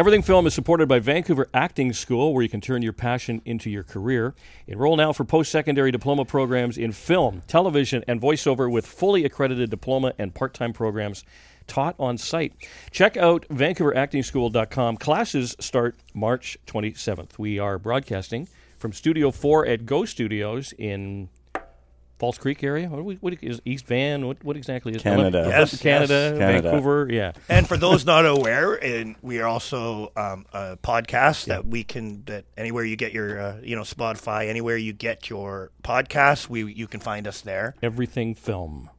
Everything Film is supported by Vancouver Acting School, where you can turn your passion into your career. Enroll now for post secondary diploma programs in film, television, and voiceover with fully accredited diploma and part time programs taught on site. Check out VancouverActingSchool.com. Classes start March 27th. We are broadcasting from Studio 4 at Go Studios in False Creek area. What, we- what is East Van? What, what exactly is Canada. Yes, Canada, yes. Canada. Vancouver. Yeah. And for those not aware, and we are also um, a podcast that we can that anywhere you get your uh, you know Spotify, anywhere you get your podcast, we you can find us there. Everything Film.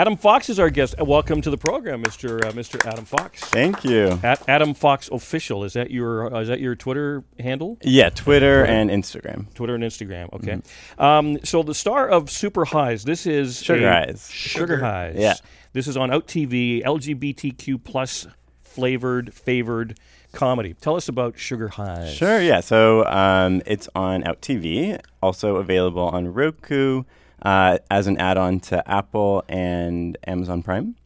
Adam Fox is our guest. Welcome to the program, Mr. Uh, Mr. Adam Fox. Thank you. At Adam Fox official is that your uh, is that your Twitter handle? Yeah, Twitter and Instagram. Twitter and Instagram. Okay. Um, so the star of Super Highs. This is Sugar a- Highs. Sugar, Highs. Yeah. This is on Out TV, LGBTQ plus flavored favored comedy. Tell us about Sugar Highs. Sure, yeah. So um, it's on Out TV, also available on Roku uh, as an add on to Apple and Amazon Prime.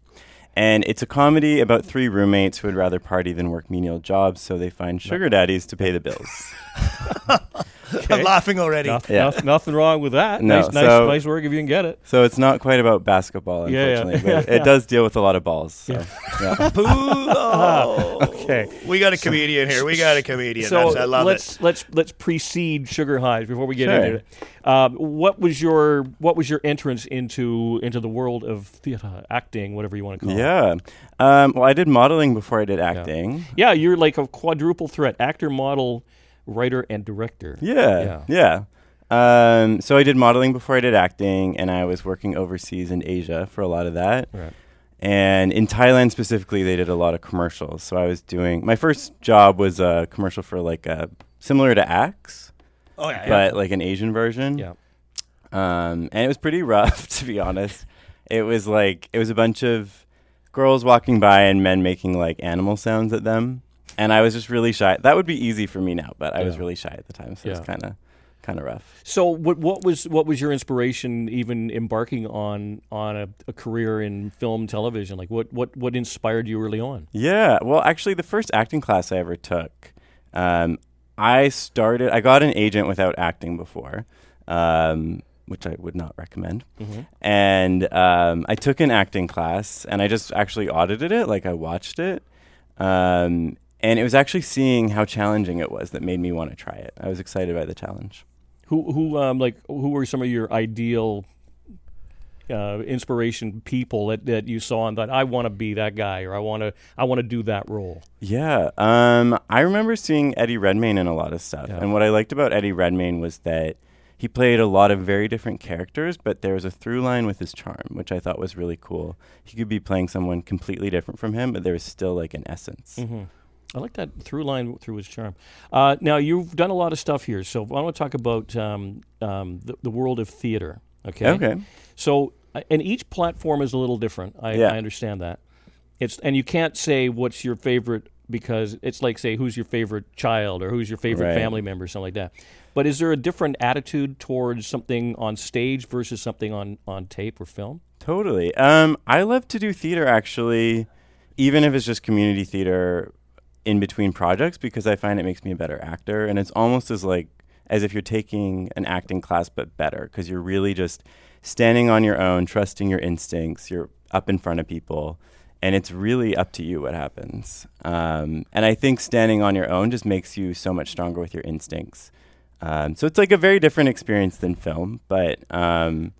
And it's a comedy about three roommates who would rather party than work menial jobs, so they find sugar daddies to pay the bills. I'm laughing already. Nothing, Yeah. nothing, nothing wrong with that. No, nice, nice, so- nice work if you can get it. So it's not quite about basketball, Yeah, yeah. unfortunately, but it does deal with a lot of balls. So, yeah. Boo! Oh. Okay. We got a comedian here. We got a comedian. So That's, I love let's it. let's let's precede Sugar Highs before we get Sure. into it. Um, what was your what was your entrance into into the world of theater, acting, whatever you want to call it? Yeah. Um, well, I did modeling before I did acting. Yeah, you're like a quadruple threat: actor, model, writer, and director. Yeah. Yeah. Um, so I did modeling before I did acting, and I was working overseas in Asia for a lot of that. Right. And in Thailand specifically, they did a lot of commercials. So I was doing my first job was a commercial for like a similar to Axe, Oh yeah. but like an Asian version. Yeah. Um, and it was pretty rough, to be honest. It was like it was a bunch of girls walking by and men making like animal sounds at them, and I was just really shy. That would be easy for me now, but I was really shy at the time, so Yeah. it's kind of kind of rough. So what what was what was your inspiration even embarking on on a, a career in film television? Like what what what inspired you early on? Yeah, well, actually, the first acting class I ever took, um, I started. I got an agent without acting before. Um, which I would not recommend. And um, I took an acting class, and I just actually audited it. Like I watched it, um, and it was actually seeing how challenging it was that made me want to try it. I was excited by the challenge. Who who um like who were some of your ideal uh, inspiration people that, that you saw and thought I want to be that guy or I want to I want to do that role. Yeah, um, I remember seeing Eddie Redmayne in a lot of stuff, Yeah. and what I liked about Eddie Redmayne was that he played a lot of very different characters, but there was a through line with his charm, which I thought was really cool. He could be playing someone completely different from him, but there was still like an essence. I like that through line through his charm. Uh, now you've done a lot of stuff here, so I want to talk about um, um, the, the world of theater. Okay. Okay. So, uh, and each platform is a little different. I, Yeah. I understand that. It's and you can't say what's your favorite because it's like say who's your favorite child or who's your favorite Right. family member, or something like that. But is there a different attitude towards something on stage versus something on, on tape or film? Totally. Um, I love to do theater actually, even if it's just community theater in between projects because I find it makes me a better actor, and it's almost as like as if you're taking an acting class but better because you're really just standing on your own, trusting your instincts. You're up in front of people, and it's really up to you what happens. Um, and I think standing on your own just makes you so much stronger with your instincts. Um, so it's like a very different experience than film, but um,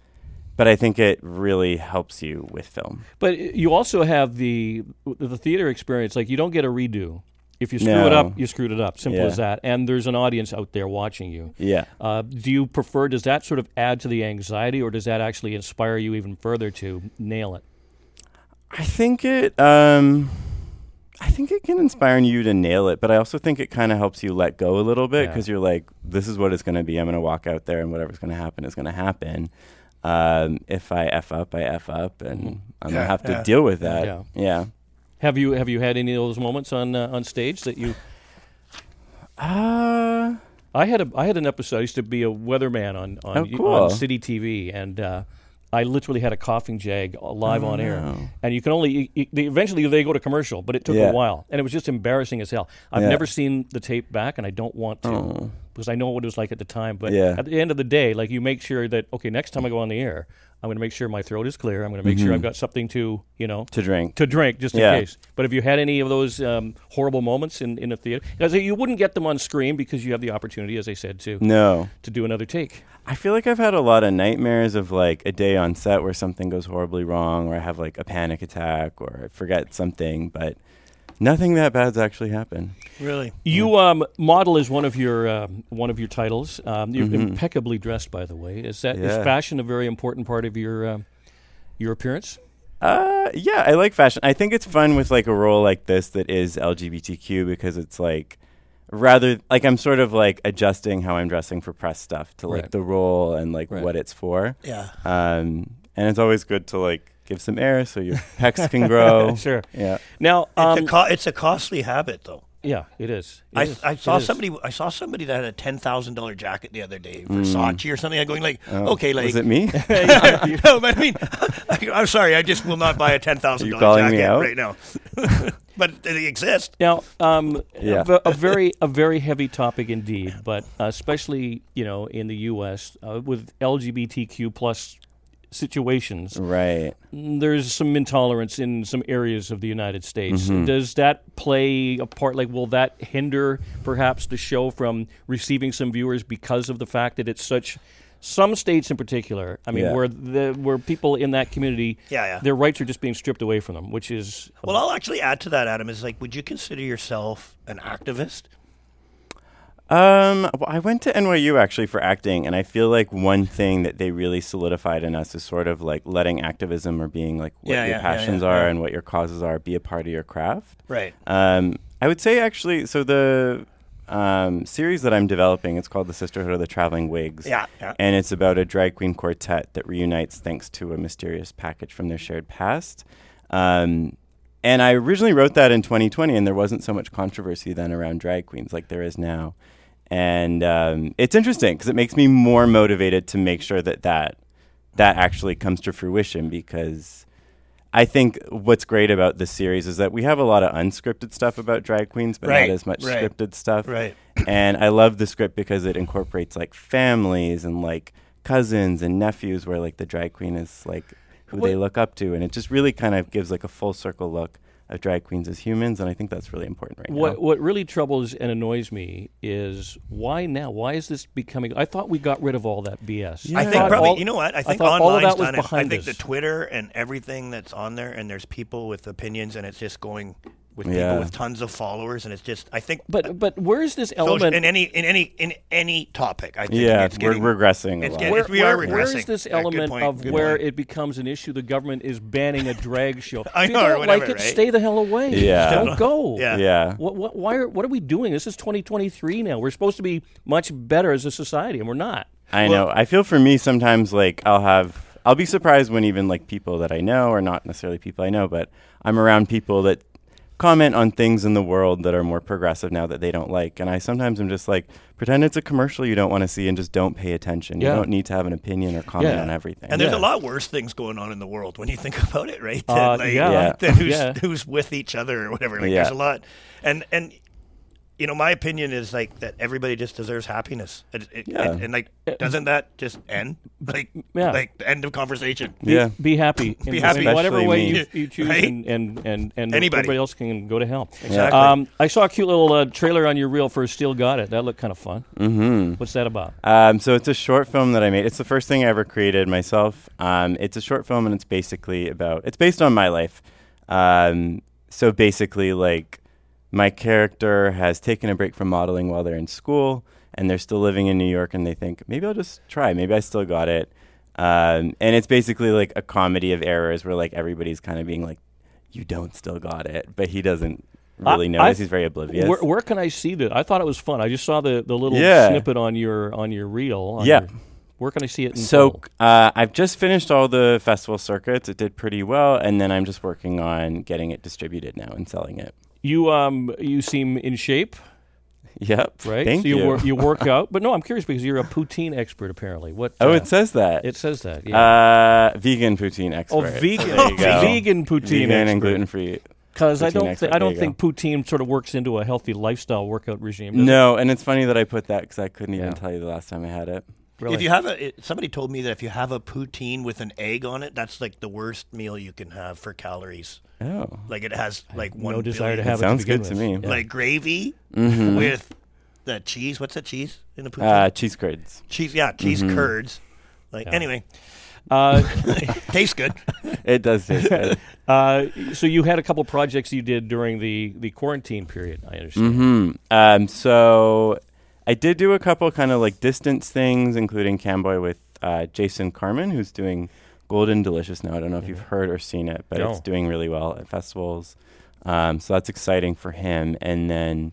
but I think it really helps you with film. But you also have the the theater experience. Like you don't get a redo. If you screw it up, you screwed it up. Simple Yeah. as that. And there's an audience out there watching you. Yeah. Uh, do you prefer? Does that sort of add to the anxiety, or does that actually inspire you even further to nail it? I think it. Um, I think it can inspire you to nail it, but I also think it kind of helps you let go a little bit Yeah. because you're like, this is what it's going to be. I'm going to walk out there, and whatever's going to happen is going to happen. Um, if I f up, I f up, and I'm Yeah, gonna have to deal with that. Yeah. Have you have you had any of those moments on uh, on stage that you? Uh, I had a I had an episode. I used to be a weatherman on on, Oh, cool. on City TV, and uh, I literally had a coughing jag live Oh, on air, no. and you can only y- y- they, eventually they go to commercial, but it took Yeah. a while, and it was just embarrassing as hell. I've Yeah. never seen the tape back, and I don't want to Oh. Because I know what it was like at the time. But Yeah. at the end of the day, like you make sure that okay, next time I go on the air, I'm going to make sure my throat is clear. I'm going to make sure I've got something to you know to drink. to drink just in Yeah. case. But if you had any of those um, horrible moments in, in a theater, because you wouldn't get them on screen because you have the opportunity, as I said, to no. to do another take. I feel like I've had a lot of nightmares of like a day on set where something goes horribly wrong, or I have like a panic attack, or I forget something, but nothing that bad's actually happened. Really? You um, model is one of your um, one of your titles. Um, you're Mhm. impeccably dressed, by the way. Is that is Yeah. fashion a very important part of your um, your appearance? Uh, yeah, I like fashion. I think it's fun with like a role like this that is LGBTQ because it's like rather like I'm sort of like adjusting how I'm dressing for press stuff to like Right. the role and like Right. what it's for. Yeah. Um, and it's always good to like give some air so your pecs can grow. Sure. Yeah. Now, It's, um, a co- it's a costly habit, though. yeah, it is. It I, is. I It saw is. somebody. I saw somebody that had a ten thousand dollar jacket the other day, Versace or something. I'm going like, Oh, okay, like was it me? no, but I mean, I, am sorry. I just will not buy a ten thousand dollar you me jacket out? right now. but they exist. Now, um, Yeah. a, a very a very heavy topic indeed, but uh, especially you know in the U.S. Uh, with LGBTQ plus situations, right. there's some intolerance in some areas of the United States. Mhm. Does that play a part? Like, will that hinder perhaps the show from receiving some viewers because of the fact that it's such some states in particular? I mean, Yeah. where the where people in that community, Yeah, yeah. their rights are just being stripped away from them, which is Well, I'll actually add to that, Adam. Is like, would you consider yourself an activist? Um, well, I went to NYU actually for acting, and I feel like one thing that they really solidified in us is sort of like letting activism or being like what Yeah, your yeah, passions yeah, are and what your causes are be a part of your craft. Right. Um, I would say actually, so the um, series that I'm developing, it's called The Sisterhood of the Traveling Wigs. Yeah. Yeah. And it's about a drag queen quartet that reunites thanks to a mysterious package from their shared past. Um, and I originally wrote that in 2020, and there wasn't so much controversy then around drag queens like there is now. And um, it's interesting because it makes me more motivated to make sure that that, that actually comes to fruition because I think what's great about this series is that we have a lot of unscripted stuff about drag queens, but Right, not as much right, scripted stuff Right. and I love the script because it incorporates like families and like cousins and nephews, where like the drag queen is like who they look up to, and it just really kind of gives like a full circle look of drag queens as humans, and I think that's really important right What now. what really troubles and annoys me is why now? Why is this becoming? I thought we got rid of all that BS. Yeah. I I think thought probably all- you know what I think thought all of that was done it. I think us. the Twitter and everything that's on there, and there's people with opinions, and it's just going with Yeah. people with tons of followers, and it's just I think. But but where is this social- element? in any in any in any topic, I think yeah, it's we're getting, regressing it's getting- where, we are where- where regressing. is this element point, of good where point. it becomes an issue? The government is banning a drag show. I if you know, or don't whatever, like it, right? stay the hell away. Yeah. don't go. Yeah. yeah, What, what, why are, what are we doing? This is 2023 now. We're supposed to be much better as a society, and we're not. I Well- know. I feel for me sometimes like I'll have I'll be surprised when even like people that I know or not necessarily people I know, but I'm around people that comment on things in the world that are more progressive now that they don't like. And I sometimes am just like pretend it's a commercial you don't want to see and just don't pay attention. Yeah. You don't need to have an opinion or comment Yeah. on everything. And there's Yeah. a lot worse things going on in the world when you think about it, right? Uh, like, yeah. Yeah. than who's Yeah. who's with each other or whatever. Like Yeah. there's a lot, and and you know my opinion is like that everybody just deserves happiness, it, it, Yeah. and, and, like doesn't that just end like Yeah. like the end of conversation? Be, Yeah. be happy. in Be happy. whatever Especially way you, you choose, Right? and, and, and, and Anybody. everybody else can go to hell. Exactly. Um, I saw a cute little uh, trailer on your reel for Still Got It. That looked kind of fun. mm-hmm. What's that about? Um, so it's a short film that I made. It's the first thing I ever created myself. Um, it's a short film, and it's basically about. It's based on my life. Um, so basically, like my character has taken a break from modeling while they're in school, and they're still living in New York, and they think maybe I'll just try. Maybe I still got it. Um, and it's basically like a comedy of errors where like everybody's kind of being like, "You don't still got it," but he doesn't really I- notice. I've- He's very oblivious. Where, where can I see that? I thought it was fun. I just saw the, the little Yeah. snippet on your on your reel. on Yeah. your- where can I see it? So uh, I've just finished all the festival circuits. It did pretty well, and then I'm just working on getting it distributed now and selling it. You um you seem in shape. Yep. right? Thank so you you. wor- you work out, but no, I'm curious because you're a poutine expert apparently. What? oh, uh, it says that. it says that. Yeah. Uh, vegan poutine expert. oh, vegan, go. vegan poutine Vegan and gluten free. Because I don't, expert, thi- I don't think poutine sort of works into a healthy lifestyle workout regime. does it? No, and it's funny that I put that because I couldn't even Yeah. tell you the last time I had it. Really? If you have a, it, somebody told me that if you have a poutine with an egg on it, that's like the worst meal you can have for calories. Oh, Like it has like one no desire to billion- have Sounds it. to begin good to me. Yeah. like gravy Mhm. with the cheese. What's that cheese in the poutine? uh, cheese curds. cheese, yeah, cheese Mhm. curds. Like Yeah. anyway, Uh, tastes good. It does taste good. uh, so you had a couple projects you did during the, the quarantine period. I understand. hmm Um, so I did do a couple kind of like distance things, including Camboy with uh, Jason Carmen, who's doing Golden Delicious now. I don't know if you've heard or seen it, but No. it's doing really well at festivals. Um, so that's exciting for him. And then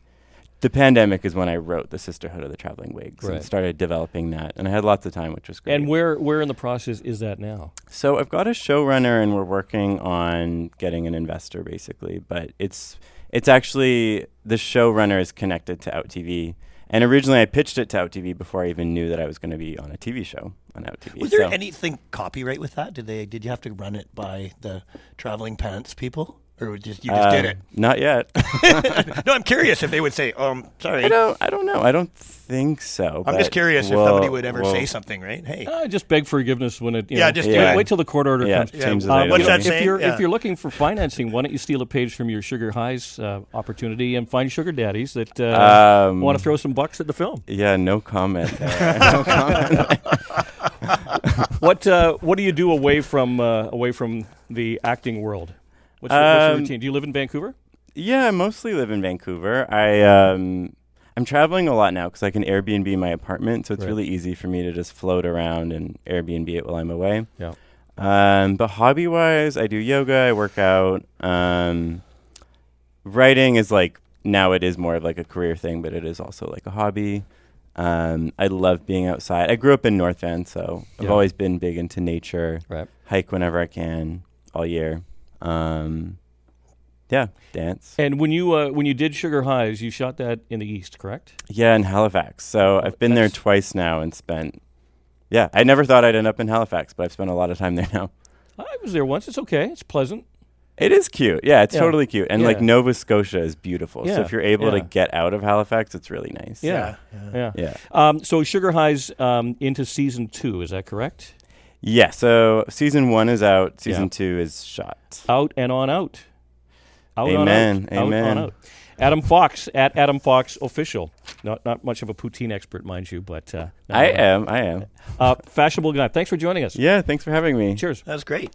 the pandemic is when I wrote the Sisterhood of the Traveling Wigs Right. and started developing that. And I had lots of time, which was great. And where where in the process is that now? So I've got a showrunner, and we're working on getting an investor, basically. But it's it's actually the showrunner is connected to Out TV, and originally I pitched it to OutTV before I even knew that I was going to be on a TV show on OutTV. Was there So- anything copyright with that? Did they? Did you have to run it by the traveling pants people, or just you just Uh, did it? Not yet. No, I'm curious if they would say, "Um, sorry." I don't. I don't know. I don't think so. I'm just but curious if we'll- somebody would ever we'll- say something, right? Hey, Uh, just beg forgiveness when it. You Yeah, know, just wait, wait till the court order Yeah, comes. change the Uh, what's that saying? If you're Yeah. if you're looking for financing, why don't you steal a page from your Sugar Highs uh, opportunity and find sugar daddies that uh, Um, want to throw some bucks at the film? Yeah, no comment. No comment. What uh, what do you do away from uh, away from the acting world? What's your, what's your Um, routine? Do you live in Vancouver? Yeah, I mostly live in Vancouver. I um I'm traveling a lot now because I can Airbnb my apartment, so it's Right. really easy for me to just float around and Airbnb it while I'm away. Yeah. Um, but hobby wise, I do yoga, I work out. Um, writing is like now it is more of like a career thing, but it is also like a hobby. Um, I love being outside. I grew up in North Van, so I've Yeah. always been big into nature. Right. Hike whenever I can, all year. Um, yeah, dance. And when you uh, when you did Sugar Highs, you shot that in the East, correct? Yeah, in Halifax. So I've been there that's- twice now and spent. Yeah, I never thought I'd end up in Halifax, but I've spent a lot of time there now. I was there once. It's okay. It's pleasant. It is cute. Yeah, it's Yeah. totally cute. And like Yeah. Nova Scotia is beautiful. Yeah, So if you're able to yeah. get out of Halifax, it's really nice. Yeah. Yeah. Yeah. Um, so Sugar Highs um, into season two. Is that correct? Yeah. So season one is out. Season Yeah. two is shot. Out and on out. Out Amen, on out. Out amen. on out. Adam Fox at Adam Fox official. Not not much of a poutine expert, mind you, but uh, I am. I am. uh, fashionable guy. Thanks for joining us. Yeah. Thanks for having me. Cheers. That was great.